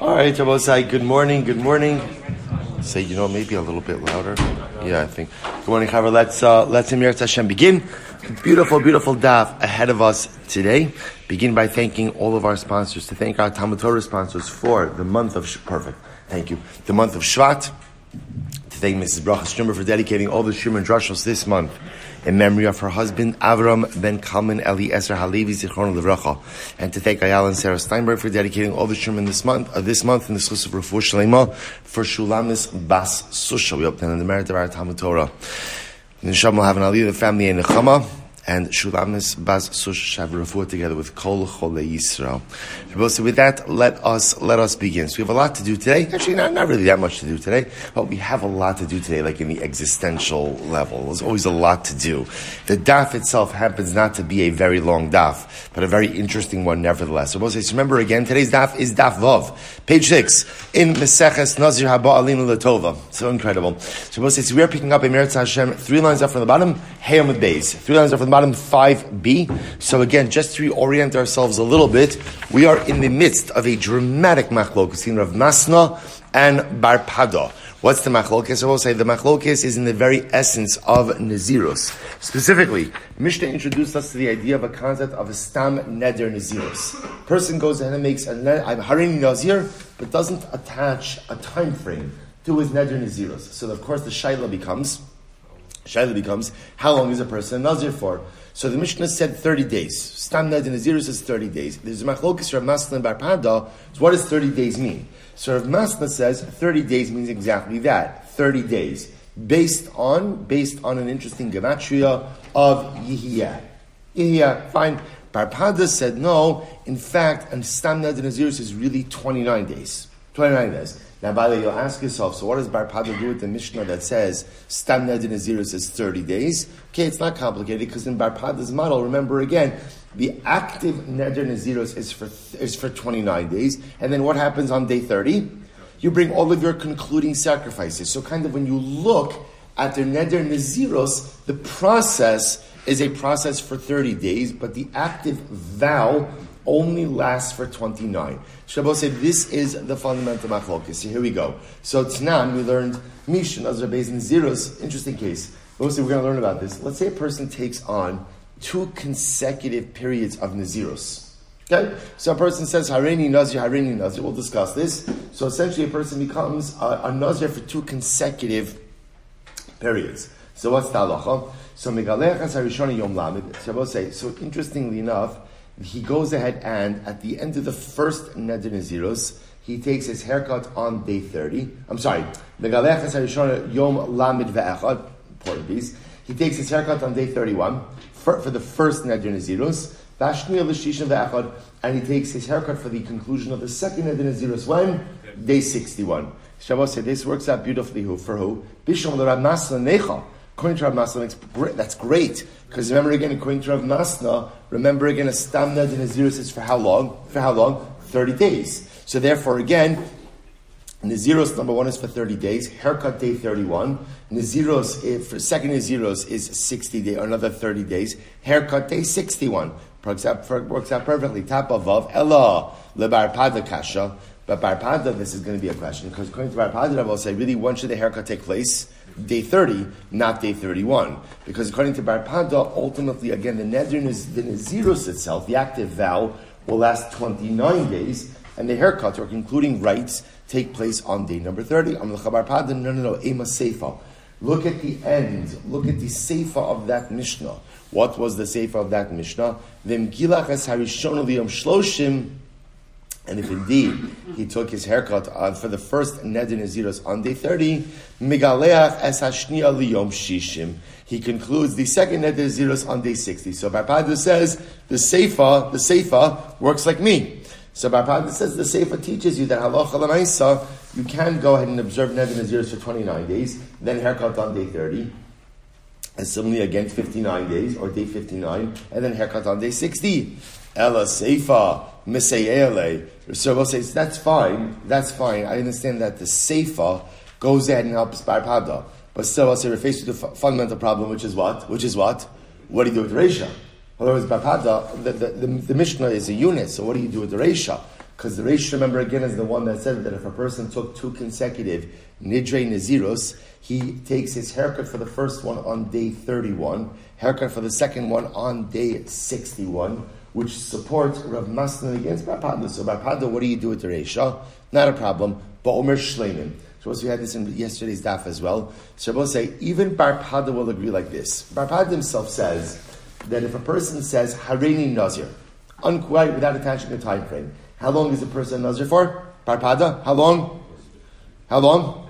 All right, Rabosai, good morning, good morning. Say, you know, maybe a little bit louder. Yeah, I think. Good morning, Chaver. Let's, uh, let's Emir Hashem begin. Beautiful, beautiful daf ahead of us today. Begin by thanking all of our sponsors, to thank our Talmud Torah sponsors for the month of, perfect, thank you, the month of Shvat. To thank Mrs. Bracha Strimmer for dedicating all the Shimon Drushos this month in memory of her husband Avram ben Kalman Eliezer Halevi Zichron Levracha, and to thank Ayala and Sarah Steinberg for dedicating all the Sherman this month, uh, this month in the Schus of Rafu Shalema for Shulamis Bas Susha. We hope that in the merit of our Talmud Torah. Nisham will have an aliyah, the family in Nechama and Shulamis Baz Sush together with Kol Chole Yisrael. So with that, let us let us begin. So we have a lot to do today. Actually, not, not really that much to do today, but we have a lot to do today, like in the existential level. There's always a lot to do. The daf itself happens not to be a very long daf, but a very interesting one nevertheless. So remember again, today's daf is daf Vav, page six, in Meseches Nazir Haba Alinu Latova. So incredible. So we are picking up a Meretz Hashem, three lines up from the bottom, Hayom Beis. Three lines up from the bottom, 5b. So again, just to reorient ourselves a little bit, we are in the midst of a dramatic machlokes in Rav Masna and Bar Pada. What's the machlokes? I will say the machlokes is in the very essence of Nazirus. Specifically, Mishnah introduced us to the idea of a concept of a stam neder Nazirus. Person goes ahead and makes a I'm harini Nazir, but doesn't attach a time frame to his neder Nazirus. So of course the shaila becomes, shaila becomes, how long is a person Nazir for? So the Mishnah said 30 days. Stam Ned in Nazirus says 30 days. There's a machlokis Rav Masna and Bar Pada. So what does 30 days mean? So Rav Masna says 30 days means exactly that. 30 days. Based on, based on an interesting gematria of Yihiyah. Yihiyah, fine. Bar Pada said no. In fact, and Stam Ned in Nazirus is really 29 days. 29 days. Now, by the way, you'll ask yourself, so what does Bar Pada do with the Mishnah that says Stam Ned in Nazirus is 30 days? Okay, it's not complicated because in Bar Pada's model, remember again, the active Neder Naziros is for, is for 29 days. And then what happens on day 30? You bring all of your concluding sacrifices. So kind of when you look at the Neder Naziros, the process is a process for 30 days, but the active vow only lasts for 29. Shabbos said this is the fundamental machlokes. So here we go. So Tnan, we learned Mishan, Azra Bezin Zeros, interesting case. Mostly we're going to learn about this. Let's say a person takes on two consecutive periods of Naziros. Okay? So a person says, Harini Nazir, Harini Nazir. We'll discuss this. So essentially a person becomes a, a Nazir for two consecutive periods. So what's the halacha? So Megalechas Harishon Yom Lamed. Say, so interestingly enough, he goes ahead and at the end of the first Neder Naziros, he takes his haircut on day 30. I'm sorry, Megalechas Harishon Yom Lamed Ve'echad Portuguese. He takes his haircut on day 31 for, for the first Neder Nazirus. And he takes his haircut for the conclusion of the second Neder Nazirus when? Day 61. Shabbos said this works out beautifully who, for who? Bishom Rav Masna Necha. According to Rav Masna, that's great. Because remember again, according to Rav Masna, remember again, a Stam Neder Nazirus is for how long? For how long? 30 days. So therefore, again, Naziros number one is for 30 days, haircut day 31. Naziros, if, eh, for second Naziros is 60 day, another 30 days, haircut day 61. Works out, works out perfectly. Top above, Ella, lebar pada kasha. But bar pada, this is going to be a question, because according to bar pada, I will say, really, when should the haircut take place? Day 30, not day 31. Because according to bar pada, ultimately, again, the Neder, is the Naziros itself, the active vow, will last 29 days, and the haircuts, or concluding rites, take place on day number 30. No, no, no, Ema Seifa. Look at the end. Look at the Seifa of that Mishnah. What was the Seifa of that Mishnah? shloshim. And if indeed he took his haircut on for the first Neder Naziros on day 30, Megaleach es liyom shishim. He concludes the second Neder Naziros on day 60. So Barpada says the Seifa, the Seifa works like me. So Barpada says the Seifa teaches you that halacha l'maisa, you can go ahead and observe Neder Naziris for 29 days, then haircut on day 30, and similarly again 59 days, or day 59, and then haircut on day 60. Ella Seifa, Misayele. So we'll say, that's fine, that's fine. I understand that the Seifa goes ahead and helps Barpada. But still, I'll say we're faced with the fundamental problem, which is what? Which is what? What do you do with Resha? In other words, Barpada, the, the, the, the Mishnah is a unit, so what do you do with the Reisha? Because the Reisha, remember again, is the one that said that if a person took two consecutive Nidre Naziros, he takes his haircut for the first one on day 31, haircut for the second one on day 61, which supports Rav Masna against Barpada. So Barpada, what do you do with the Reisha? Not a problem. But Omer Shleimin. So we had this in yesterday's daf as well. So we'll say, even Barpada will agree like this. Barpada himself says, that if a person says Harini Nazir, unquiet without attaching a time frame, how long is a person Nazir for? Barpada? How long? How long?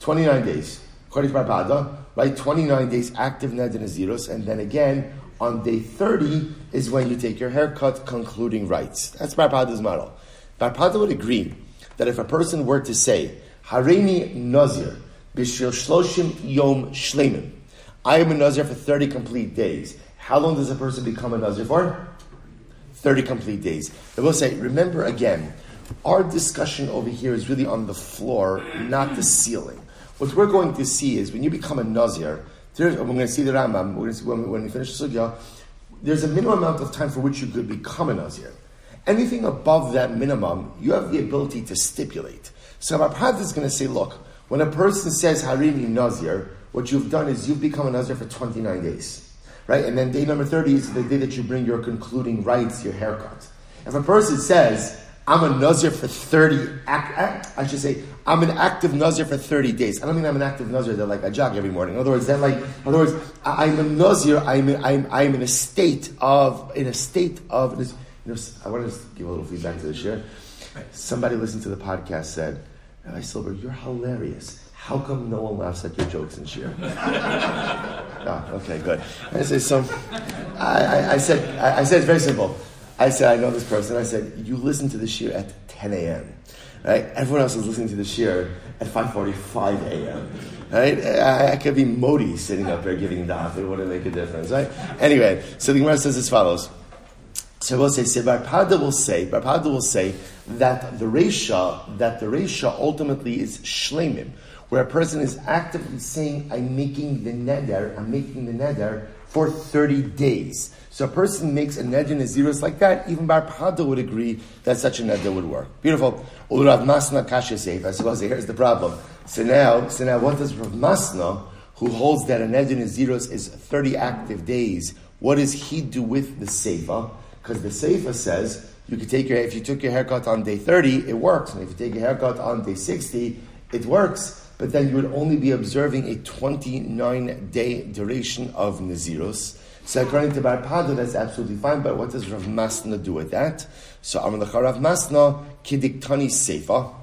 29 days. According to Barpada, right? 29 days active Ned and Naziros, and then again on day 30 is when you take your haircut, concluding rites. That's Barpada's model. Barpada would agree that if a person were to say, Harini Nazir, Bishil Shloshim Yom Shlemim, I am a Nazir for 30 complete days. How long does a person become a Nazir for? 30 complete days. I will say, remember again, our discussion over here is really on the floor, not the ceiling. What we're going to see is when you become a Nazir, we're going to see the Rambam, we're going to see when, when we finish the Sugya, there's a minimum amount of time for which you could become a Nazir. Anything above that minimum, you have the ability to stipulate. So Rabbi is going to say, look, when a person says Harini Nazir, what you've done is you've become a Nazir for 29 days right? And then day number 30 is the day that you bring your concluding rites, your haircut. If a person says, I'm a Nazir for 30, I should say, I'm an active Nazir for 30 days. I don't mean I'm an active Nazir that like I jog every morning. In other words, then like, in other words, I'm a Nazir, I'm, in, I'm, I'm in a state of, in a state of, you know, I want to give a little feedback to this year. Somebody listening to the podcast said, Rabbi Silver, you're hilarious. How come no one laughs at your jokes in shiur? oh, okay, good. I say so. I, I, I said I, I, said it's very simple. I said I know this person. I said you listen to the shiur at 10 a.m. Right? Everyone else is listening to the shiur at 5:45 a.m. Right? I, I, could be Modi sitting up there giving daf. It wouldn't make a difference, right? Anyway, so the Gemara says as follows. So we'll say, so Barpada will say, Barpada will say that the Resha, that the Resha ultimately is Shlemim where a person is actively saying, I'm making the neder, I'm making the neder for 30 days. So a person makes a neder naziros like that, even Bar Pada would agree that such a neder would work. Beautiful. Urav Masna Kasha Seif. Suppose here's the problem. So now, so now what does Rav Masna, who holds that a neder naziros is 30 active days, what does he do with the Seifa? Because the Seifa says, you could take your, if you took your haircut on day 30, it works. And if you take your haircut on day 60, it works but then you would only be observing a 29 day duration of Naziros. So according to Bar Pada, that's absolutely fine, but what does Rav Masna do with that? So Amalacha Rav Masna, Kidiktani Seifa.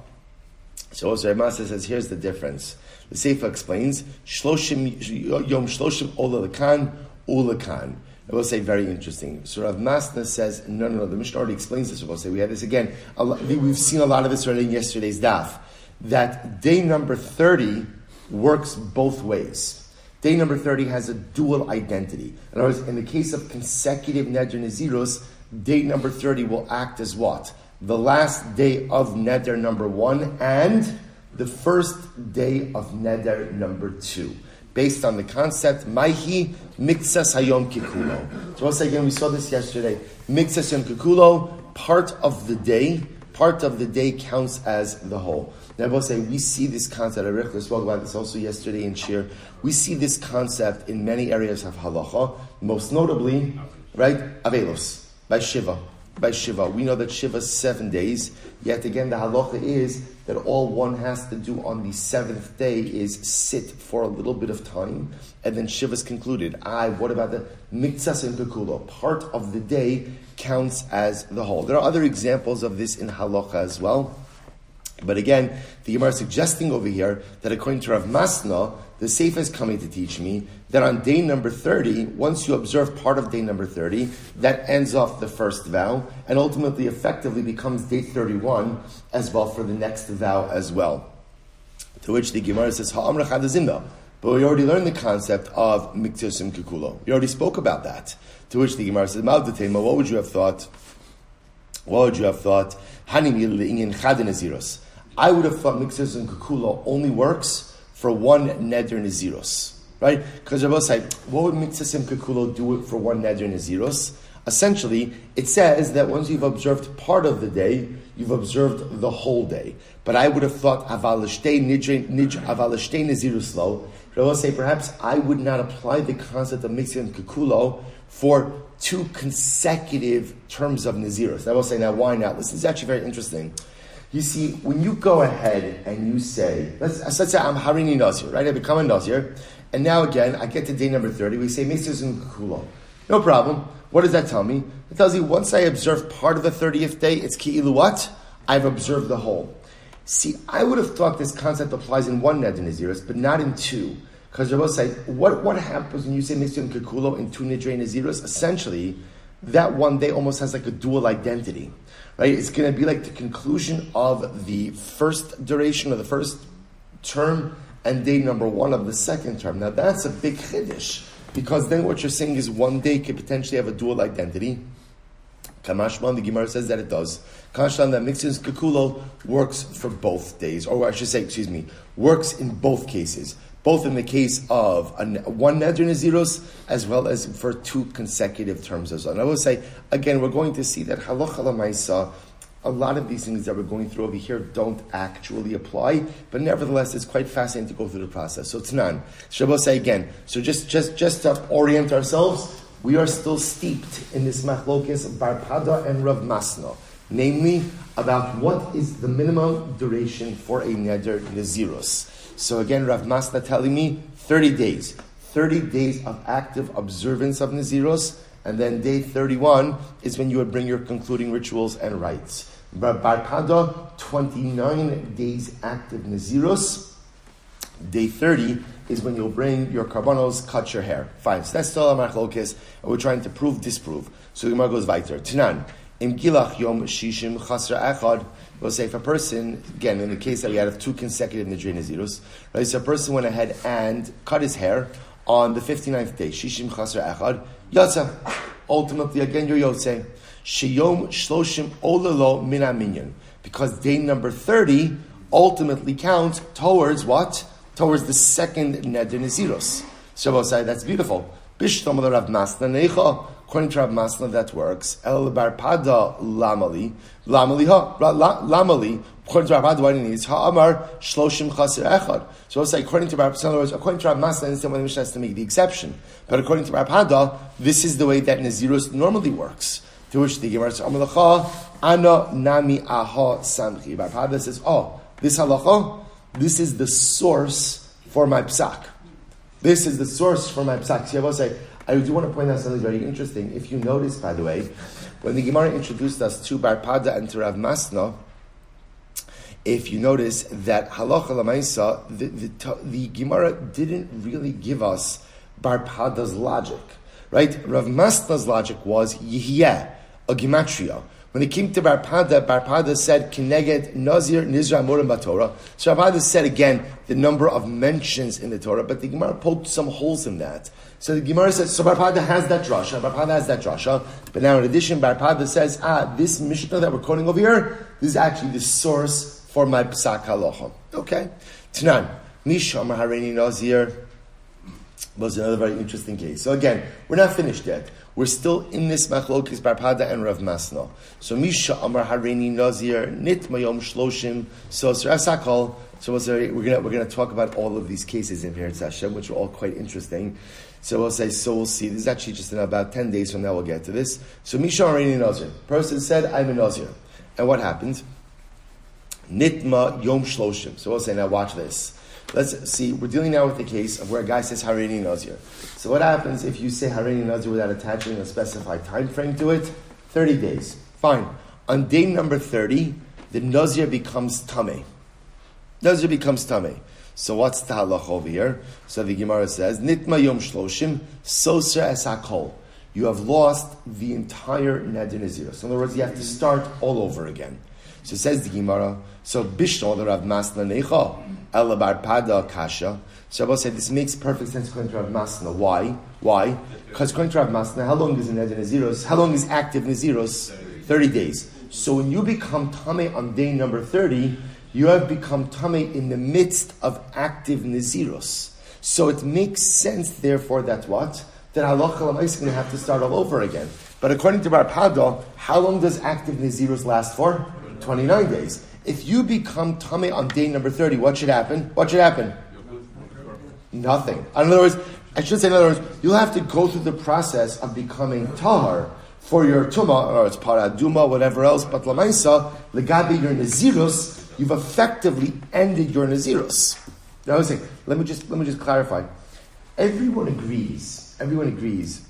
So also Rav Masna says, here's the difference. The Seifa explains, Shloshim, Yom Shloshim Ola Lakan, Ola Kan. I will say very interesting. So Rav Masna says, no, no, no, the Mishnah already explains this. We'll say we had this again. We've seen a lot of this already in yesterday's daf that day number 30 works both ways. Day number 30 has a dual identity. In other words, in the case of consecutive Neder Naziros, day number 30 will act as what? The last day of Neder number one and the first day of Neder number two. Based on the concept, Maihi Miktsas Hayom Kikulo. So once again, we saw this yesterday. Miktsas Hayom Kikulo, part of the day, part of the day counts as the whole. Now, will say we see this concept. I spoke about this also yesterday in shiur. We see this concept in many areas of halacha, most notably, right, Avelos by Shiva. By Shiva, we know that Shiva is seven days. Yet again, the halacha is that all one has to do on the seventh day is sit for a little bit of time, and then Shiva is concluded. I. What about the mitzvahs and? Part of the day counts as the whole. There are other examples of this in halacha as well. But again, the Gemara is suggesting over here that according to Rav Masna, the Seifa is coming to teach me that on day number 30, once you observe part of day number 30, that ends off the first vow and ultimately effectively becomes day 31 as well for the next vow as well. To which the Gemara says, Ha'amra chadazimna. But we already learned the concept of miktusim kikulo. We already spoke about that. To which the Gemara says, Ma'al what would you have thought? What would you have thought? Hanim in I would have thought and Kukula only works for one Neder Naziros. right? Because Rabbi say, what would Mitzvah Kikulo do for one Neder Naziros? Essentially, it says that once you've observed part of the day, you've observed the whole day. But I would have thought avalishte nij avalishte nazirus lo. But I will say perhaps I would not apply the concept of mixing kakulo for two consecutive terms of nazirus. I will say now why not? This is actually very interesting. You see, when you go ahead and you say, let's, let's say I'm Harini Nazir, right? I become a Nazir, and now again, I get to day number 30, we say Mr. Kakulo. No problem. What does that tell me? It tells you once I observe part of the 30th day, it's ki'ilu what? I've observed the whole. See, I would have thought this concept applies in one Neder Naziris, but not in two. Because Rabbi say, what, what happens when you say Mitzvah Kikulo in two Nidre Naziris? Essentially, that one day almost has like a dual identity. Right? It's going to be like the conclusion of the first duration of the first term and day number one of the second term. Now that's a big chiddush. Because then what you're saying is one day could potentially have a dual identity. Kamashman, the Gemara says that it does. Kamashman, that mixes kakulo works for both days, or I should say, excuse me, works in both cases. Both in the case of a, one Neder Naziros as well as for two consecutive terms as well. And I will say, again, we're going to see that halacha lamaisa a lot of these things that we're going through over here don't actually apply, but nevertheless, it's quite fascinating to go through the process. So it's none. Shabbat say again. So just, just, just to orient ourselves, we are still steeped in this machlokis Barpada and Rav Masna, namely about what is the minimum duration for a neder nazirus. So again, Rav Masna telling me 30 days. 30 days of active observance of Naziros, and then day 31 is when you would bring your concluding rituals and rites. Barpada, 29 days active Naziros. Day 30 is when you'll bring your korbanos, cut your hair. Fine. So that's still a machlokis, and we're trying to prove, disprove. So the Gemara goes weiter. Tanan, im gilach yom shishim chasra echad, we'll say if a person, again, in the case that we had of two consecutive Nidre Nazirus, right, so a person went ahead and cut his hair on the 59th day, shishim chasra echad, yatsa. Ultimately, again, you're yotzei. Sheyom Shloshim Olelo Min Minyan. Because day number 30 ultimately counts towards what? Towards the second Neder Naziros. Shabbos that's beautiful. Bishtom Rav Masna Necha. According to Rav Masna, that works. El Barpada Lamali. Lamali ha. Lamali. According to Rav what it needs. Ha'amar Shloshim Chaser Echad. So I'll say, according to Rav Masna, words, according to Rav Masna, I understand why the Mishnah has to make the exception. But according to Rav Hada, this is the way that Naziros normally works. To which the Gemara says, Amalacha, Ana Nami Aha Samchi. Rabbi says, Oh, this halacha, this is the source for my psak. This is the source for my psak. See, I will say, I do want to point out something very interesting. If you notice, by the way, when the Gemara introduced us to Barpada and to Rav Masna, if you notice that halacha lamaisa, the, the, the Gemara didn't really give us Barpada's logic, right? Rav Masna's logic was Yihiyah a gematria. When it came to Barpada, Barpada said, Kineged Nazir Nizra Murim Torah. So Barpada said again the number of mentions in the Torah, but the Gemara poked some holes in that. So the Gemara says, so Barpada has that drasha, Barpada has that drasha, but now in addition, Barpada says, ah, this Mishnah that we're quoting over here, this is actually the source for my Psak Halacha. Okay. Tanan, Misham Harini Nazir was another very interesting case. So again, we're not finished yet. We're still in this machlokis barpada and Rav Masna. So Misha Amar Harini Nazir Nit Mayom Shloshim So. So we're gonna we're gonna talk about all of these cases in Peretz Hashem, which are all quite interesting. So we'll say, so we'll see. This is actually just in about ten days from now. We'll get to this. So Misha Harini Nazir. Person said, "I'm a Nazir," and what happens? Nitma Yom Shloshim. So we'll say, now watch this. Let's see, we're dealing now with the case of where a guy says Harini Nazir. So what happens if you say Harini Nazir without attaching a specified time frame to it? 30 days. Fine. On day number 30, the Nazir becomes Tame. Nazir becomes Tame. So what's the halach over here? So the Gemara says, Nitma Yom Shloshim, Soser Esakol. You have lost the entire Nadir Nazir. So in other words, you have to start all over again. So says the Gemara, so Bishno the Rav Masna Necha, Elabar Pada Kasha. So Rabbi said this makes perfect sense according to Rav Masna. Why? Why? Because according to Rav Masna, how long is Neder Naziros? How long is active Naziros? 30 days. So when you become Tame on day number 30, you have become Tame in the midst of active Naziros. So it makes sense, therefore, that what? That halacha is going to have to start all over again. But according to Bar Pada, how long does active Nazirus last for? 29 days. If you become Tame on day number 30, what should happen? What should happen? Nothing. In other words, I should say, in other words, you'll have to go through the process of becoming Tahar for your Tuma, or it's Parah Adumah, whatever else, but Lamaisa, Legabi, your Nazirus, you've effectively ended your Nazirus. Now I was saying, let me just let me just clarify. Everyone agrees, everyone agrees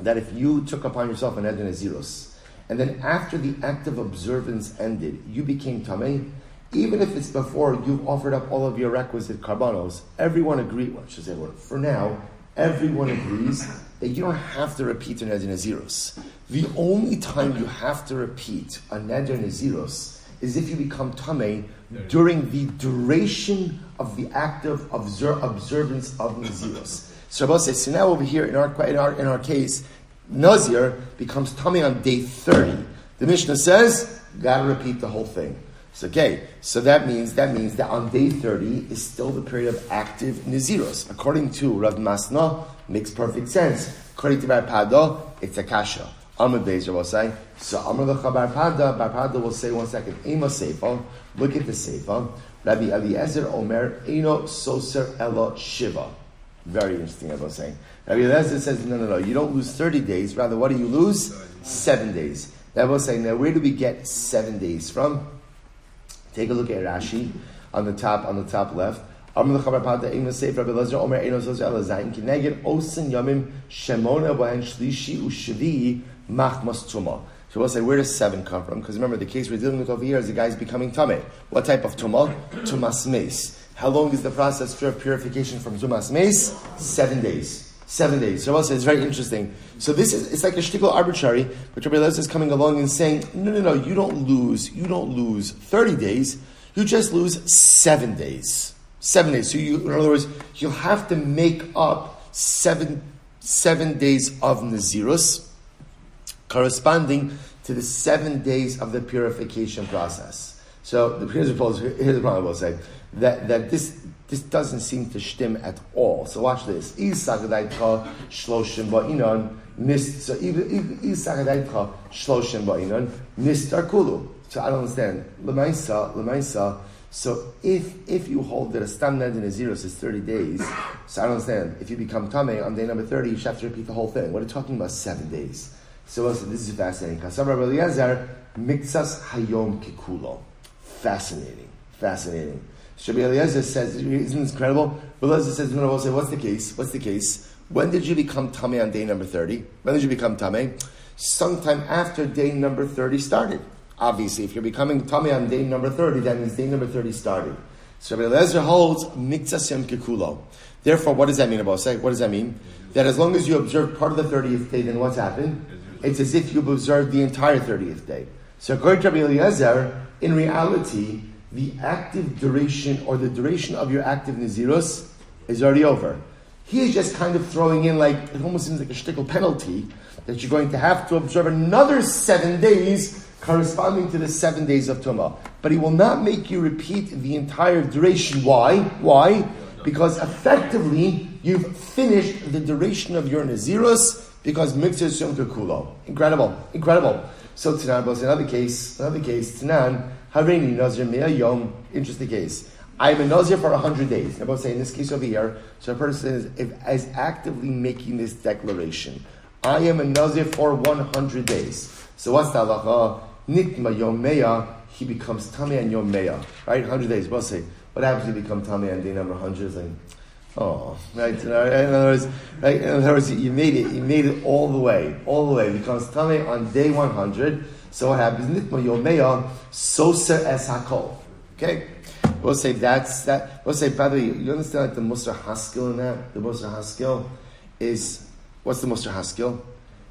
that if you took upon yourself an Eden Nazirus, and then after the act of observance ended, you became Tameh, even if it's before you've offered up all of your requisite korbanos, everyone agrees, well, should say, well, for now, everyone agrees that you don't have to repeat an Neder Naziros. The only time you have to repeat a Neder Naziros is if you become Tameh during the duration of the active obser- observance of Naziros. So Rabbi says, so now over here in our, in our, in our case, Nazir becomes tummy on day 30. The Mishnah says, gotta repeat the whole thing. So, okay, so that means that means that on day 30 is still the period of active Naziros. According to Rav Masna, makes perfect sense. According to Bar it's a kasha. Amr Beis will say. So Amr Lecha Bar Pada, Bar will say one second. Ema Seifa, look at the Seifa. Rabbi Eliezer Omer, Eno Soser Elo Shiva. Very interesting, was saying. Rabbi Eliezer says, no, no, no, you don't lose 30 days. Rather, what do you lose? Seven days. That was saying, now where do we get seven days from? Take a look at Rashi on the top on the top left. Zayin Shemona. So we'll say, where does seven come from? Because remember, the case we're dealing with over here is the guy's becoming tame. What type of tuma? Tumas mace. How long is the process for purification from Zumas mace? Seven days. Seven days. So also, it's very interesting. So this is it's like a shtickle arbitrary, but Rabbi Lezer is coming along and saying, no, no, no, you don't lose, you don't lose thirty days, you just lose seven days. Seven days. So you, in other words, you'll have to make up seven seven days of Nazirus, corresponding to the seven days of the purification process. So here's the problem. Here's the problem. I will say that that this this doesn't seem to stem at all. So watch this. shloshim ba'inon. So shloshim ba'inon kulu. So I don't understand. Lemaisa, lemaisa. So if if you hold that a stam in a zero is thirty days, so I don't understand. If you become tame on day number thirty, you have to repeat the whole thing. What are you talking about? Seven days. So listen, this is fascinating. Kasam Rabbi hayom kikulo. Fascinating, fascinating. Rabbi Eliezer says, isn't this incredible? Eliezer says, say, what's the case? What's the case? When did you become tame on day number 30? When did you become tame? Sometime after day number 30 started. Obviously, if you're becoming tame on day number 30, that means day number 30 started. So Rabbi Eliezer holds mitzasem kikulo. Therefore, what does that mean about say? What does that mean? That as long as you observe part of the 30th day, then what's happened? It's as if you've observed the entire 30th day. So according to Rabbi Eliezer, in reality, the active duration or the duration of your active Nazirus is already over. He is just kind of throwing in like, it almost seems like a shtickle penalty that you're going to have to observe another seven days corresponding to the seven days of Tumah. But he will not make you repeat the entire duration. Why? Why? Because effectively, you've finished the duration of your Nazirus because Mitzvah Yom Kulo. Incredible. Incredible. So Tanan was another case, another case, Tanan, Hareini Nazir Mea Yom, interesting case. I'm a Nazir for 100 days. I'm about to say in this case over here, so a person is, is actively making this declaration. I am a Nazir for 100 days. So what's the halacha? Nitma Yom Mea, he becomes Tami and Yom Mea. Right? 100 days. Say, what happens if you become Tami on day number 100? It's like, oh, right? In other words, right? In other words, you made it, you made it all the way, all the way. Becomes Tami on day 100. So what happens? Nitma yomeya soser es hakol. Okay? We'll say that's that. We'll say, by the way, you understand like the Musar Haskell in that? The Musar Haskell is, what's the Musar Haskell?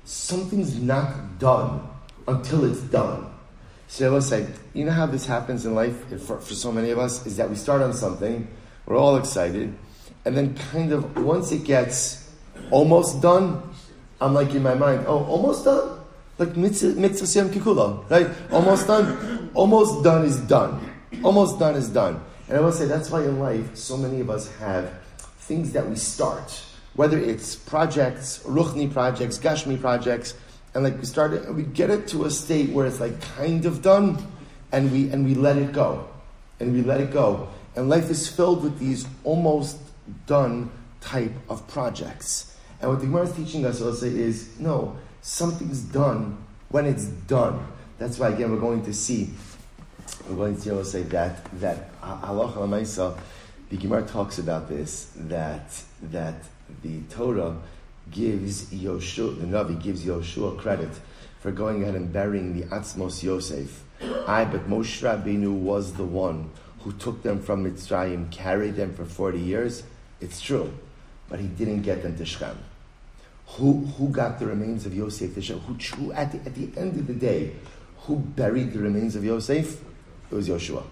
Something's not done until it's done. So let's say, you know how this happens in life for, for so many of us? Is that we start on something, we're all excited, and then kind of once it gets almost done, I'm like in my mind, oh, almost done? Like mitzvah, mitzvah kikula, right? Almost done. Almost done is done. Almost done is done. And I will say that's why in life so many of us have things that we start, whether it's projects, ruchni projects, gashmi projects, and like we start it, and we get it to a state where it's like kind of done, and we and we let it go, and we let it go, and life is filled with these almost done type of projects. And what the Gemara is teaching us also is no, something's done when it's done. That's why again we're going to see, we're going to see, I say that that halacha the Gemara talks about this that that the Torah gives Yoshua, the Navi gives Yoshua credit for going ahead and burying the Atzmos Yosef. I, but Moshe Rabbeinu was the one who took them from Mitzrayim, carried them for 40 years. It's true, but he didn't get them to Shechem. Who, who got the remains of Yosef to Shechem? Who, who at, the, at the end of the day, who buried the remains of Yosef? It was Yoshua.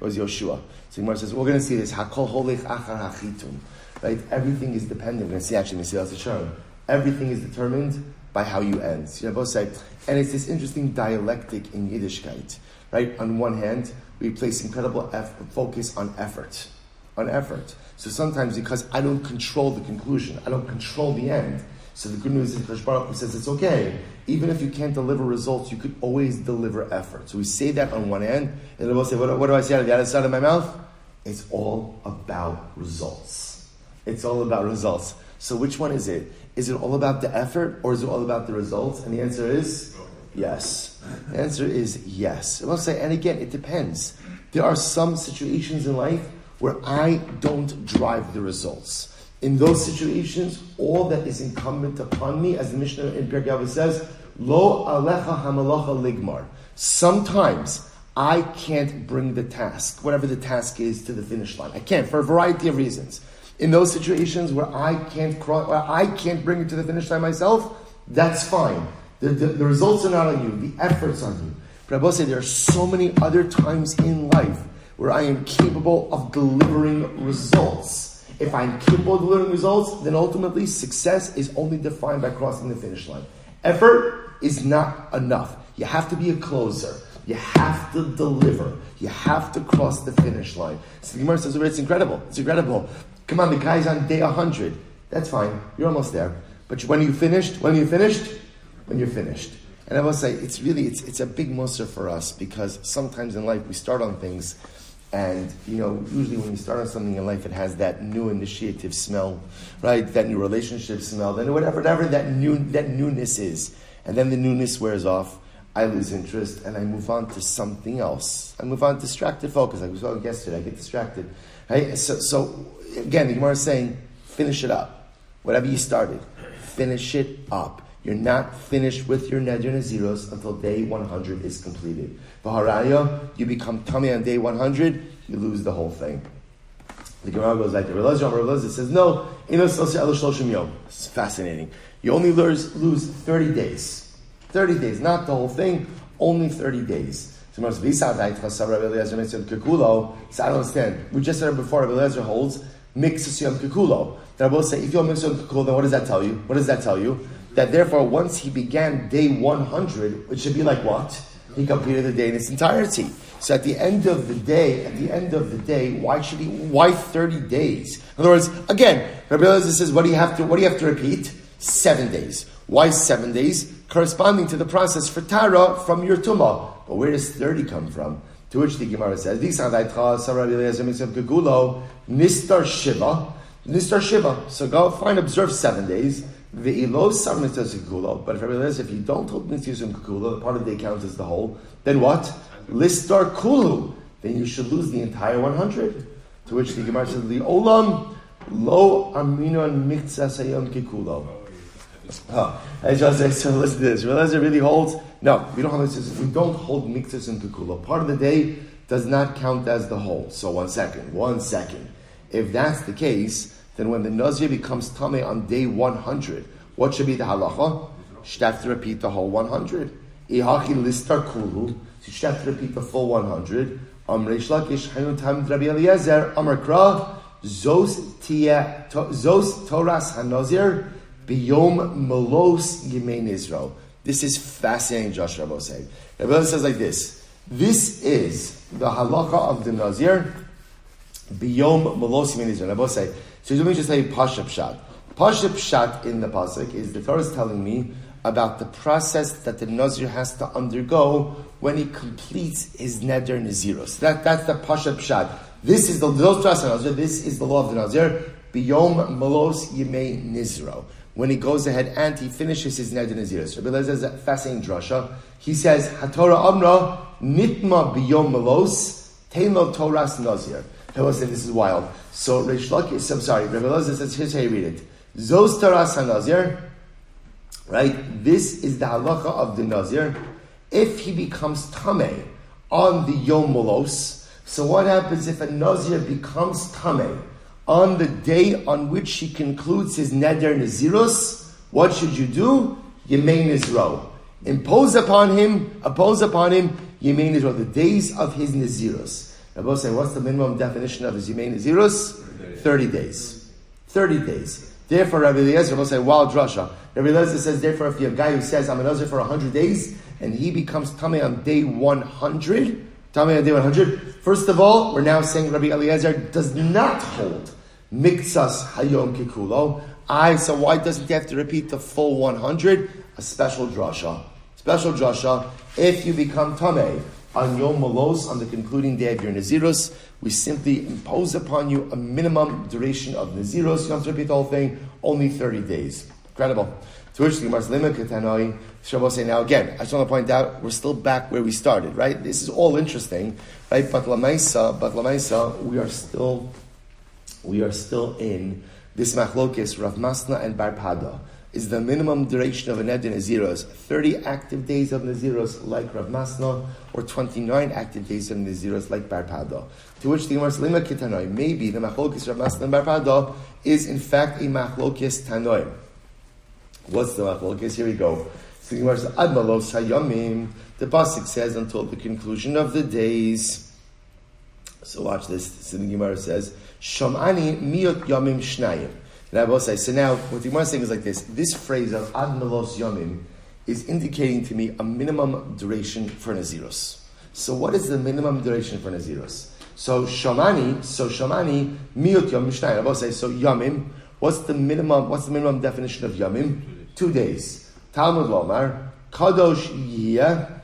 It was Yoshua. So Gemara says, we're going to see this. Hakol holech achar hachitun. Right? Everything is dependent. We're going to see actually in Mesilas Everything is determined by how you end. You both say, and it's this interesting dialectic in Yiddishkeit. Right? On one hand, we place incredible focus on effort. On effort. So sometimes because I don't control the conclusion, I don't control the end, so the good news is Baruch Hu says it's okay. Even if you can't deliver results, you could always deliver effort. So we say that on one end, and then we'll say, what, what do I say out of the other side of my mouth? It's all about results. It's all about results. So which one is it? Is it all about the effort or is it all about the results? And the answer is yes. The answer is yes. And I'll say, and again, it depends. There are some situations in life where I don't drive the results. In those situations, all that is incumbent upon me, as the Mishnah in Pirkei says, Lo alecha hamalacha ligmar. Sometimes I can't bring the task, whatever the task is, to the finish line. I can't for a variety of reasons. In those situations where I can't cross, where I can't bring it to the finish line myself, that's fine. The, the, the results are not on you. The efforts on you. But I will say there are so many other times in life where I am capable of delivering results if I'm capable of delivering results, then ultimately success is only defined by crossing the finish line. Effort is not enough. You have to be a closer. You have to deliver. You have to cross the finish line. The Gemara says, it's incredible. It's incredible. Come on, the guy's on day 100. That's fine. You're almost there. But when you finished? When you finished? When you're finished. And I will say, it's really, it's, it's a big muster for us because sometimes in life we start on things and you know, usually when you start on something in life, it has that new initiative smell, right? That new relationship smell, then whatever, whatever that new that newness is, and then the newness wears off. I lose interest and I move on to something else. I move on to distracted focus. I we saw yesterday, I get distracted. Right? So, so again, the Gemara is saying, finish it up. Whatever you started, finish it up. You're not finished with your Neder Naziros until day 100 is completed. Vaharaya, you become tummy on day 100, you lose the whole thing. The Gemara goes like the Relazar, Relazar says, no, it's fascinating. You only lose, lose 30 days. 30 days, not the whole thing, only 30 days. So I don't understand. We just said it before, Rabbi Eliezer holds, mixus yom kikulo. Then I will say, if you're mixus yom kikulo, then what does that tell you? What does that tell you? That therefore once he began day 100, it should be like what? He completed the day in its entirety. So at the end of the day, at the end of the day, why should he, why 30 days? In other words, again, Rabbi Elazar says, what do you have to, what do you have to repeat? Seven days. Why seven days? Corresponding to the process for Tara from your Tumah. But where does 30 come from? To which the Gemara says, Nistar Shiva. Nistar Shiva. So go find, observe seven days. The ilos mitzvahs kekulo, but if everybody says if you don't hold mitzvahs kekulo, part of the account is the whole, then what? Listar kulu, then you should lose the entire 100. To which the Gemara says, the olam lo aminon mitzvah kekulo. Oh, ah, I just say, so listen to this. Realize it really holds? No, we don't have. We don't hold mitzvahs and kekulo. Part of the day does not count as the whole. So one second, one second. If that's the case, then when the Nazir becomes Tame on day 100, what should be the halacha? Should have to repeat the whole 100. Ihachi listar kulu, so should have to repeat the full 100. Amreish Lakish, Hayun Tam Rabbi Eliezer, Amar Kra, Zos Tia, Zos Toras Hanazir, Biyom Melos Yemein Nizro. This is fascinating, Josh Rabbi said. Rabbi says like this. This is the halacha of the Nazir, Biyom Melos Yemein Nizro. Rabbi say, So let me just say Pasha Pshat. Pasha Pshat in the Pasuk is the Torah is telling me about the process that the Nazir has to undergo when he completes his Neder Naziros. That, that's the Pasha Pshat. This is the, those Nazir, this is the law of the Nazir. Biyom Malos Yemei Nizro when he goes ahead and he finishes his Neder Naziris. Rabbi Lezer is a fascinating drasha. He says, Hatorah Amra Nitma Biyom Melos Teino Toras Nazir. He'll say this is wild. So Reish Lakish, I'm sorry, Rabbi Lezer says, here's how you read it. Zos Toras HaNazir, right? This is the halacha of the Nazir. If he becomes Tameh on the Yom Melos, so what happens if a Nazir becomes Tameh? on the day on which he concludes his neder nazirus, what should you do? Yemein Nizro. Impose upon him, impose upon him, Yemein Nizro, the days of his nazirus. Rabbi say, what's the minimum definition of Yemein Nazirus? 30 days. 30 days. Therefore, Rabbi Eliezer will say, wild drasha. Rabbi Eliezer says, therefore, if you have a guy who says, I'm a Nazir for 100 days, and he becomes tummy on day 100, tummy on day 100, first of all, we're now saying Rabbi Eliezer does not hold Miktsas Hayom Kikulo. I, so why doesn't he have to repeat the full 100? A special drasha. Special drasha. If you become Tameh on Yom Malos, on the concluding day of your Nazirus, we simply impose upon you a minimum duration of Nazirus. You don't have to repeat the whole thing, only 30 days. Incredible. To which the Gemara Lima Ketanoi, Shabbos say, now again, I just want to point out, we're still back where we started, right? This is all interesting, right? But Lamaisa, but Lamaisa, we are still we are still in this machlokis Rav Masna and Bar Pada. Is the minimum duration of an Ed Naziros 30 active days of Naziros like Rav Masna, or 29 active days of Naziros like Bar Pada? To which the Gemara Lima Kitanoi, maybe the machlokis Rav Masna and Bar Pada is in fact a machlokis Tanoi. What's the machlokis? Here we go. So the Gemara says, Ad Malos Hayomim. The Pasuk says until the conclusion of the days. So watch this. So the Gemara says, Shomani miyot yomim shnayim. Rabbi say, so now what the Gemara saying is like this. This phrase of ad melos yomim is indicating to me a minimum duration for Naziros. So what is the minimum duration for Naziros? So Shomani, so Shomani, miyot yomim shnayim. Rabbi say, so yomim, what's the minimum, what's the minimum definition of yomim? Two days. Talmud Lomar, kadosh yiyah,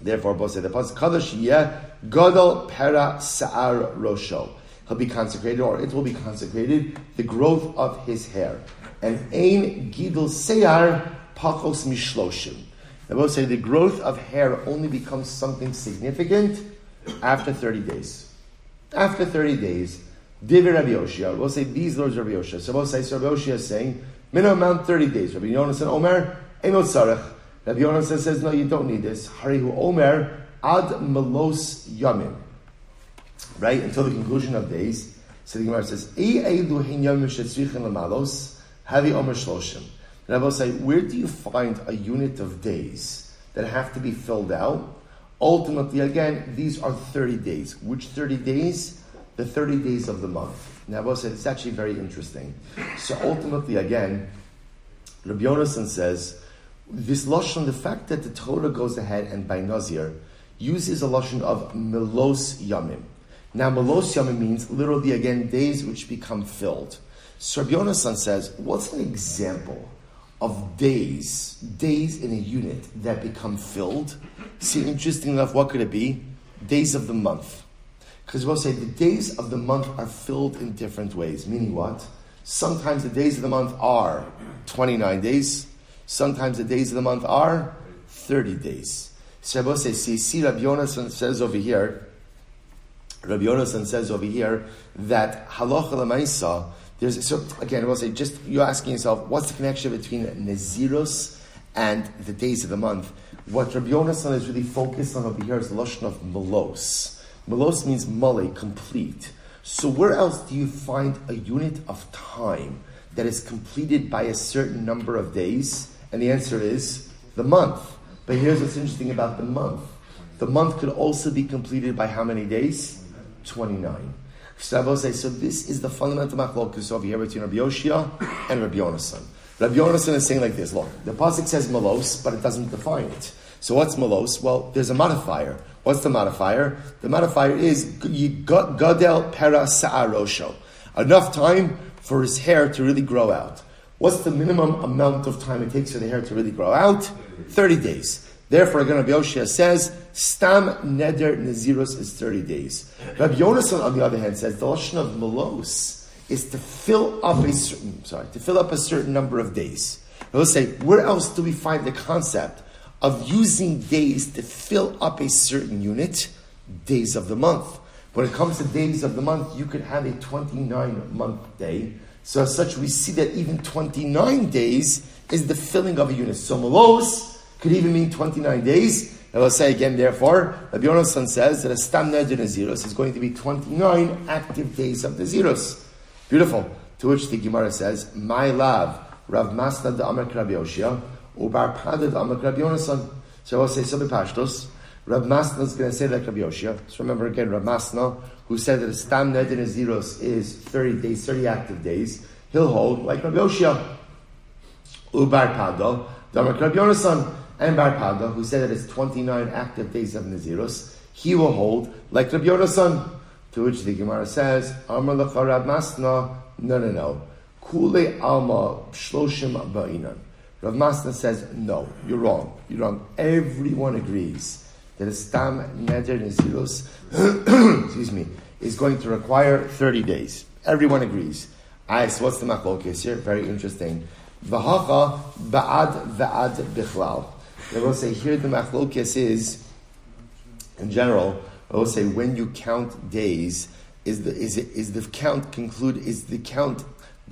Therefore, both say the pasuk kadosh yiyah gadol pera sa'ar rosho he'll be consecrated, or it will be consecrated, the growth of his hair. And ein gidul seyar pachos mishloshim. I will say the growth of hair only becomes something significant after 30 days. After 30 days, Divir Rabbi Yoshia, we'll say these lords Rabbi Yoshia. So we'll say, so Rabbi Yoshia is saying, minimum amount 30 days. Rabbi Yonasan Omer, Enot Sarech. Rabbi Yonasan says, no, you don't need this. Harihu Omer, Ad Melos Yamim right, until the conclusion of days. So the Gemara says, Havi Omer Shloshim. And I will say, where do you find a unit of days that have to be filled out? Ultimately, again, these are 30 days. Which 30 days? The 30 days of the month. Now, I say, it's actually very interesting. So ultimately, again, Rabbi Yonason says, this Lashon, the fact that the Torah goes ahead and by Nazir uses a Lashon of Melos Yamim. Now, Melos Yamim means literally again days which become filled. So Yonasan says, what's an example of days, days in a unit that become filled? See, interesting enough, what could it be? Days of the month. Because we'll say the days of the month are filled in different ways. Meaning what? Sometimes the days of the month are 29 days. Sometimes the days of the month are 30 days. So I will say, see, see Rabbi Yonasan says over here, Rabbi Yonasan says over here that halacha lemaisa. There's so again, I will say, just you're asking yourself, what's the connection between Nazirus and the days of the month? What Rabbi Yonasan is really focused on over here is the lashon of melos. Melos means male, complete. So where else do you find a unit of time that is completed by a certain number of days? And the answer is the month. But here's what's interesting about the month. The month could also be completed by how many days? 29. So this is the fundamental machlokus over here between Rabbi Yoshia and Rabbi Yonasan. Rabbi Yonasan is saying like this, look, the Pasuk says malos, but it doesn't define it. So what's malos? Well, there's a modifier. What's the modifier? The modifier is gadel pera sa'arosho. enough time for his hair to really grow out. What's the minimum amount of time it takes for the hair to really grow out? 30 days. Therefore, again, Rabbi Yoshia says, Stam Neder Naziros is 30 days. Rabbi Yonason, on the other hand, says the Lashon of Melos is to fill up a certain, mm, sorry, to fill up a certain number of days. Let's say, where else do we find the concept of using days to fill up a certain unit? Days of the month. When it comes to days of the month, you could have a 29 month day. So as such, we see that even 29 days is the filling of a unit. So Melos could even mean 29 days. And we'll say again, therefore, Rabbi Yonasan says that a Stam Naziros is going to be 29 active days of the Zeros. Beautiful. To which the Gemara says, My love, Rav Masna the Amar Rabbi Yoshia, Ubar Pada the Amar Rabbi Yonasan. So I will say, Sabi Pashtos, Rav Masna is going to say like Rabbi Yoshia. So remember again, Rav Masna, who said that a Stam Naziros is 30 days, 30 active days, he'll hold like Rabbi Yoshia. Ubar Pada, the Amar Rabbi Yonasan and Barpada, who said that it's 29 active days of Nazirus, he will hold like Rabbi Yonasan. To which the Gemara says, Amar Rav Masna, no, no, no. Kule Alma Shloshim Ba'inan. Rav Masna says, no, you're wrong. You're wrong. Everyone agrees that a Stam Neder Nazirus, excuse me, is going to require 30 days. Everyone agrees. I, so what's the machlokes here? Very interesting. V'hacha ba'ad va'ad bichlal. They will say here the machlokes is, in general, I will say when you count days, is the is it, is the count conclude is the count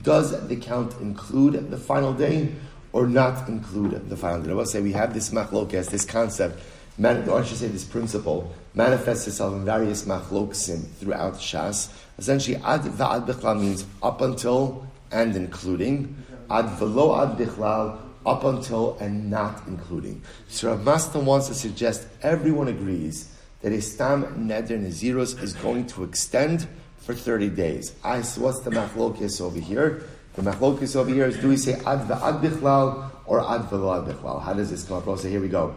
does the count include the final day or not include the final day? I will say we have this machlokes, this concept, man, or I should say this principle manifests itself in various machloksim throughout Shas. Essentially, ad va'ad means up until and including. Ad velo ad bichlal up until and not including. So Rav Masna wants to suggest everyone agrees that a stam neder naziros is going to extend for 30 days. I, so what's the machlokis over here? The machlokis over here is do we say Adva ad va'ad bichlal or ad v'lo bichlal? How does this come across? So here we go.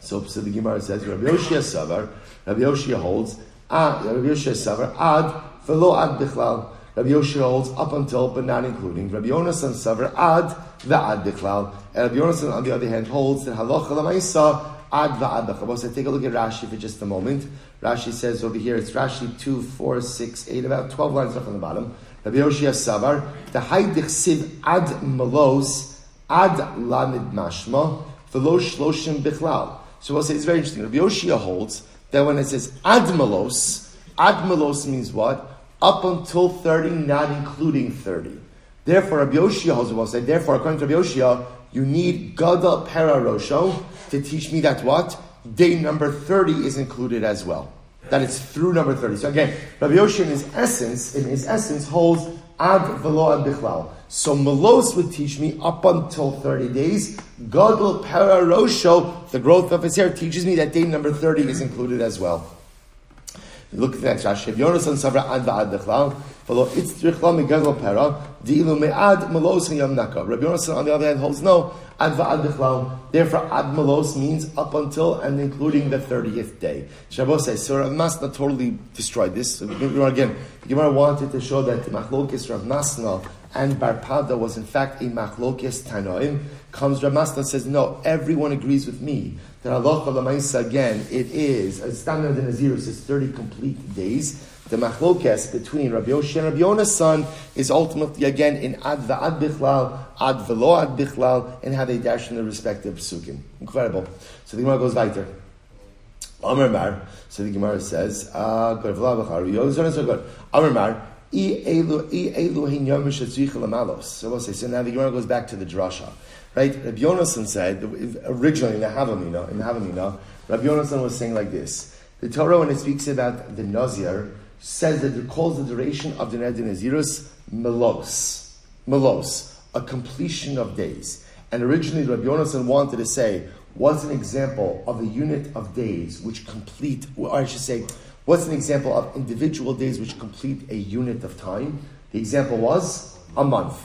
So, so the Gemara says, Rabbi Yoshia Savar, Rabbi Yoshia holds, ah, ad, Rabbi Yoshia Savar, ad v'lo ad bichlal. Rabbi Yoshia holds up until, but not including. Rabbi Yonasan Savar, ad va'ad bichlal. And Rabbi Yonasan, on the other hand, holds that halacha l'maisa, ad va'ad bichlal. So take a look at Rashi for just a moment. Rashi says over here, it's Rashi 2, 4, 6, 8, about 12 lines up on the bottom. Rabbi Yoshia Savar, the haydich siv ad malos, ad lamid mashma, v'lo shloshim bichlal. So we'll say it's very interesting. Rabbi Yoshia holds that when it says Ad Malos, admalos, admalos means what? Up until 30, not including 30. Therefore, Rabbi Yoshia holds will say, therefore, according to Rabbi Yoshia, you need Gada Pera Rosho to teach me that what? Day number 30 is included as well. That it's through number 30. So again, Rabbi Yoshia in his essence, in his essence, holds ad velo ad bichlal. So Melos would teach me up until 30 days. Gadol para rosho, the growth of his hair, teaches me that day number 30 is included as well. Look at the next Rashi. Yonasan savra ad va'ad bichlal. Velo it's trichla megadol para. Di'ilu me'ad melos yam naka. Rabbi Yonasan on the other hand holds no. Ad va'ad bichlal. Therefore ad melos means up until and including the 30th day. Shabbos says, so Rav Masna totally destroyed this. So again, Gemara wanted to show that the machlokis Rav Masna and Barpada was in fact a machlokes tanoim, comes Rav Masna and says, no, everyone agrees with me that Allah Lamaisa again, it is, a standard in Nazirus is 30 complete days. The machlokes between Rabbi Yoshi and Rabbi Yonasan is ultimately again in ad va'ad bichlal, ad velo ad bichlal, and how they dash in the respective psukim. Incredible. So the Gemara goes weiter. Amar Mar, so the Gemara says, uh, good, Amar Mar, so we'll say, so now the Gemara goes back to the drasha. Right? Rabbi Yonasan said, originally in the Havamina, in the Havamina, Rabbi Yonasan was saying like this. The Torah, when it speaks about the Nazir, says that it calls the duration of the Neder Nazirus melos. Melos, a completion of days. And originally Rabbi Yonasan wanted to say, what's an example of a unit of days which complete, or I should say, What's an example of individual days which complete a unit of time? The example was a month.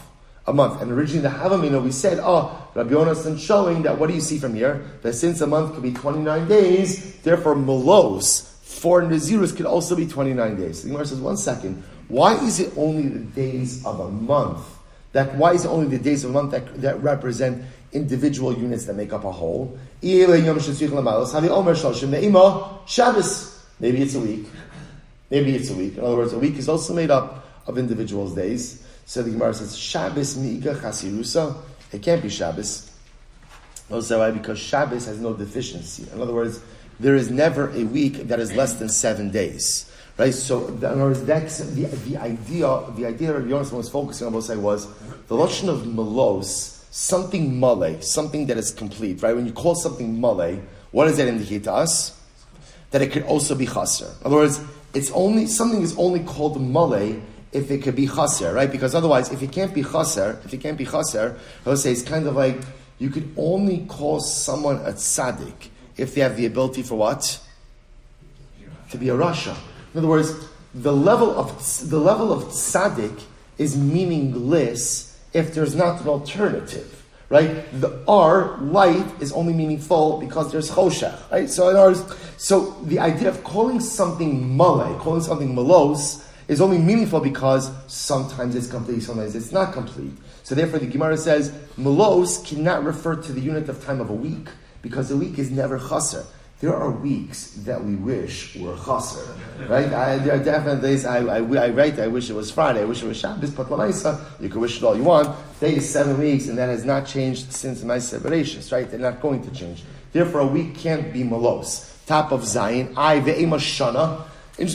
A month. And originally the Havamina, we said, oh, Rabbi Yonasan showing that what do you see from here? That since a month could be 29 days, therefore Melos, for Nazirus could also be 29 days. The Gemara says, one second. Why is it only the days of a month? That why is it only the days of a month that, that represent individual units that make up a whole? Maybe it's a week. Maybe it's a week. In other words, a week is also made up of individual days. So the Gemara says, Shabbos mi'iga chasirusa. It can't be Shabbos. Also, why? Because Shabbos has no deficiency. In other words, there is never a week that is less than seven days. Right? So, in other words, that's the, the idea, the idea Rabbi Yonasan was focusing on, say, was the notion of malos, something male, something that is complete, right? When you call something male, what does that indicate to us? That it could also be chaser. In other words, it's only something is only called male if it could be chaser, right? Because otherwise, if it can't be chaser, if it can't be chaser, I would say it's kind of like you could only call someone a tzaddik if they have the ability for what? To be a rasha. In other words, the level of the level of tzaddik is meaningless if there's not an alternative right? The R, light, is only meaningful because there's choshech, right? So in words, so the idea of calling something male, calling something malos, is only meaningful because sometimes it's complete, sometimes it's not complete. So therefore the Gemara says, malos cannot refer to the unit of time of a week, because a week is never chaser there are weeks that we wish were chaser, right? I, there are definitely days I, I, I write, I wish it was Friday, I wish it was Shabbos, but Lamaisa, you can wish it all you want. Day is seven weeks, and that has not changed since my separations, right? They're not going to change. Therefore, a week can't be malos. Top of Zion, I ve'ema shana.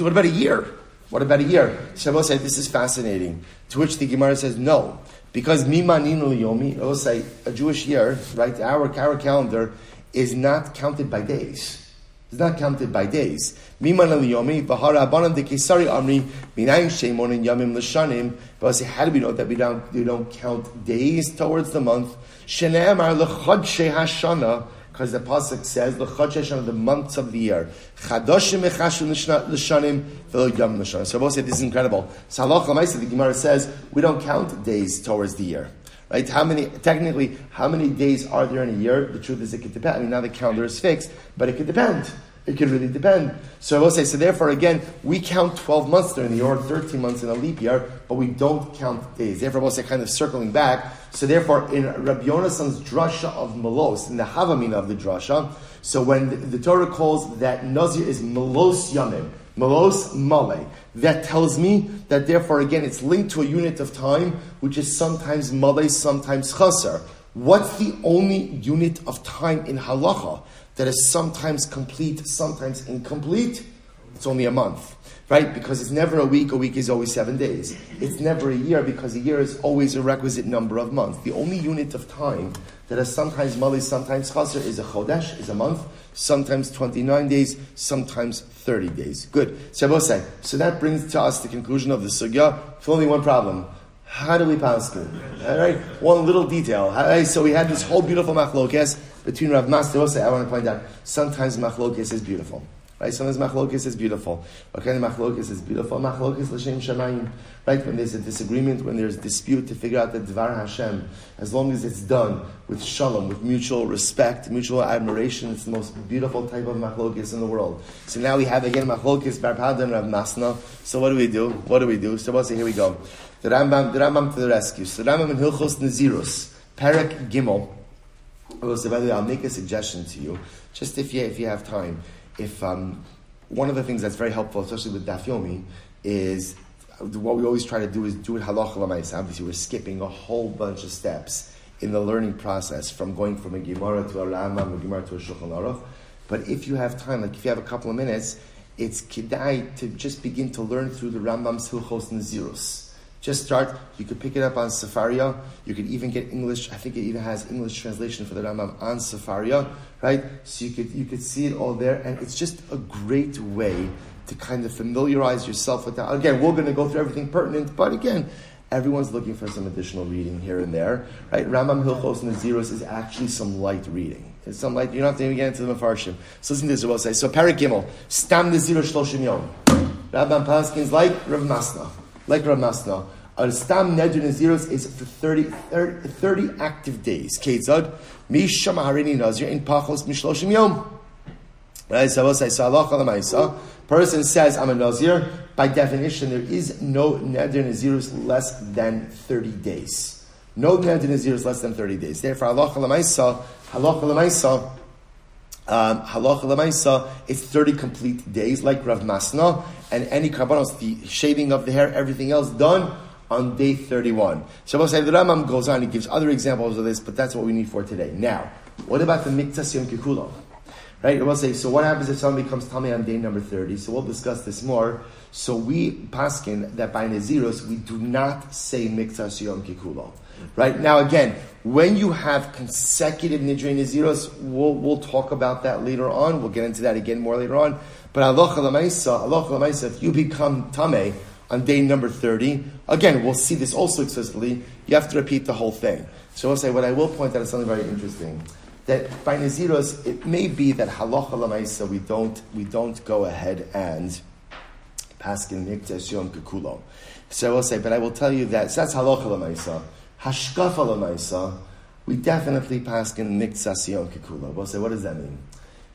What about a year? What about a year? Shabbos said, this is fascinating. To which the Gemara says, no. Because mimaninu yomi, say, a Jewish year, right? Our, our calendar is not counted by days. It's not counted by days. Miman aliyomi v'hara abanam de kesari amri minayin shemon and yamim l'shanim. But how do we know that we don't we don't count days towards the month? Shene'emar l'chodshe hashana. Because the pasuk says the Hashana, the months of the year. Chadoshim echashim l'shanim l'shanim. So I will this is incredible. So halacha the Gemara says we don't count days towards the year. Right? How many, technically, how many days are there in a year? The truth is it could depend. I mean, now the calendar is fixed, but it could depend. It could really depend. So I will say, so therefore, again, we count 12 months during the year, or 13 months in a leap year, but we don't count days. Therefore, I will say, kind of circling back. So therefore, in Rabbi Yonasan's drasha of Melos, in the Havamina of the drasha, so when the, the Torah calls that Nazir is Melos Yamim, Melos Male. That tells me that therefore again it's linked to a unit of time which is sometimes Male, sometimes Chaser. What's the only unit of time in halacha that is sometimes complete, sometimes incomplete? It's only a month right? Because it's never a week, a week is always seven days. It's never a year because a year is always a requisite number of months. The only unit of time that is sometimes mali, sometimes chaser is a chodesh, is a month, sometimes 29 days, sometimes 30 days. Good. Shabbosai. So that brings to us the conclusion of the sugya. With only one problem. How do we pass it? All right, one little detail. So we had this whole beautiful machlokes between Rav Master. I want to point out sometimes machlokes is beautiful. Right? Sometimes machlokis is beautiful. What kind of machlokis is beautiful? Machlokis l'shem shamayim. Right? When there's a disagreement, when there's dispute to figure out the dvar Hashem, as long as it's done with shalom, with mutual respect, mutual admiration, it's the most beautiful type of machlokis in the world. So now we have again machlokis barpad and Rav Masna. So what do we do? What do we do? So we'll say, here we go. The Rambam, the Rambam to the rescue. So Rambam in Hilchos Nazirus, Perek Gimel. Well, so by the way, I'll make a suggestion to you, just if you, if you have time if um, one of the things that's very helpful, especially with Dafyomi, is what we always try to do is do it halacha l'maisa. Obviously, we're skipping a whole bunch of steps in the learning process from going from a Gemara to a Rambam, a Gemara to a Shulchan Aruch. But if you have time, like if you have a couple of minutes, it's kedai to just begin to learn through the Rambam's Hilchos Nazirus. Just start. You could pick it up on Sefaria. You could even get English. I think it even has English translation for the Rambam on Sefaria, right? So you could you could see it all there, and it's just a great way to kind of familiarize yourself with that. Again, we're going to go through everything pertinent, but again, everyone's looking for some additional reading here and there, right? Rambam Hilchos Naziros is actually some light reading. It's some light. You don't have to even get into the Mefarshim. So listen to this. What say. So Perek Gimel, Stam Nazir Shloshim Yom. Rambam Paskins like Rav Masna, like Rav Masna. A stam neder naziros is for 30, 30, 30 active days. Ketzad, misham harini nazir in pachos mishloshim yom. Right? So halacha Person says I'm a nazir. By definition, there is no neder nazirus less than thirty days. No neder nazirus less than thirty days. Therefore, halacha lemaisa, halacha lemaisa. Um, halacha lemaisa, it's 30 complete days, like Rav Masna, and any korbanos, the shaving of the hair, everything else done on day 31. Shabbos the Rambam goes on, he gives other examples of this, but that's what we need for today. Now, what about the miktsas yom? Right? We'll say, so what happens if someone becomes tummy on day number 30? So we'll discuss this more. So we paskin that by Naziros, we do not say miktas yom. Right? Now again, when you have consecutive nidre naziros, we'll, we'll talk about that later on. We'll get into that again more later on. But Allah Allah if you become tame on day number 30, again, we'll see this also explicitly, you have to repeat the whole thing. So I'll say, what I will point out is something very interesting. That by Naziros, it may be that halacha lamaisa, we don't, we don't go ahead and paskin miktsas yom kekulo. So I will say, but I will tell you that, so that's halacha lamaisa. Hashkafa lamaisa, we definitely paskin in yom kekulo. We'll say, what does that mean?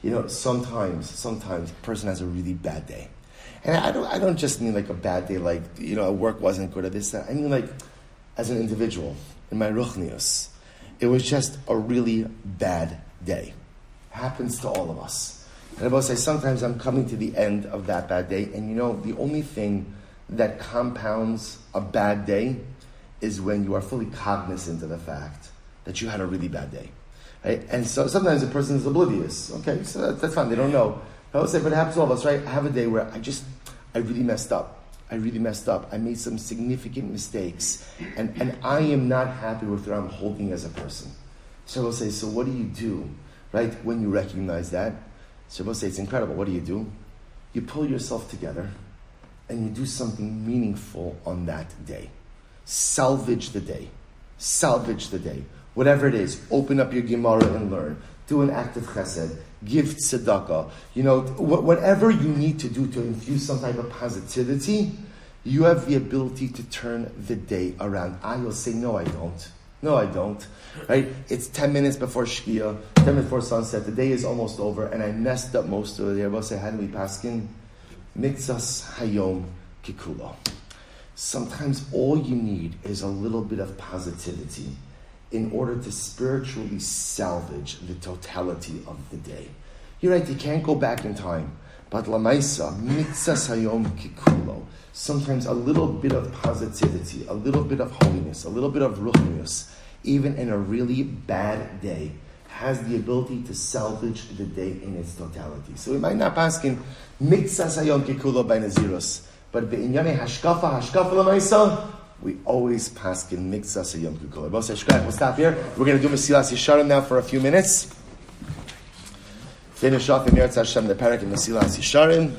You know, sometimes, sometimes a person has a really bad day. And I don't, I don't just mean like a bad day, like, you know, work wasn't good or this, that. I mean like, as an individual, in my ruchnius, it was just a really bad day. Happens to all of us. And I will say, sometimes I'm coming to the end of that bad day, and you know, the only thing that compounds a bad day is when you are fully cognizant of the fact that you had a really bad day. Right? And so sometimes a person is oblivious. Okay, so that's fine. They don't know. I would say, but it happens to all of us, right? I have a day where I just, I really messed up. I really messed up. I made some significant mistakes. And, and I am not happy with where I'm holding as a person. So I will say, so what do you do, right, when you recognize that? So I will say, it's incredible. What do you do? You pull yourself together and you do something meaningful on that day. Salvage the day. Salvage the day. Whatever it is, open up your Gemara and learn. Do an act of chesed give tzedakah. You know, wh- whatever you need to do to infuse some type of positivity, you have the ability to turn the day around. I will say, no, I don't. No, I don't. Right? It's 10 minutes before Shkia, 10 minutes before sunset. The day is almost over, and I messed up most of it. I will say, how do we paskin? Miktsas hayom kikulo. Sometimes all you need is a little bit of positivity in order to spiritually salvage the totality of the day. You're right, you can't go back in time. But lamaisa, miktsas hayom kikulo. Sometimes a little bit of positivity, a little bit of holiness, a little bit of ruchnius, even in a really bad day, has the ability to salvage the day in its totality. So we might not ask him miktsas hayom kikulo by naziros, but be'inyane hashkafa hashkafa lamaisa, we always pass in Miktsas Hayom Kikulo. We'll stop here. We're going to do Mesilas Yesharim now for a few minutes. Finish off in Meretz Hashem, the parak in Mesilas Yesharim.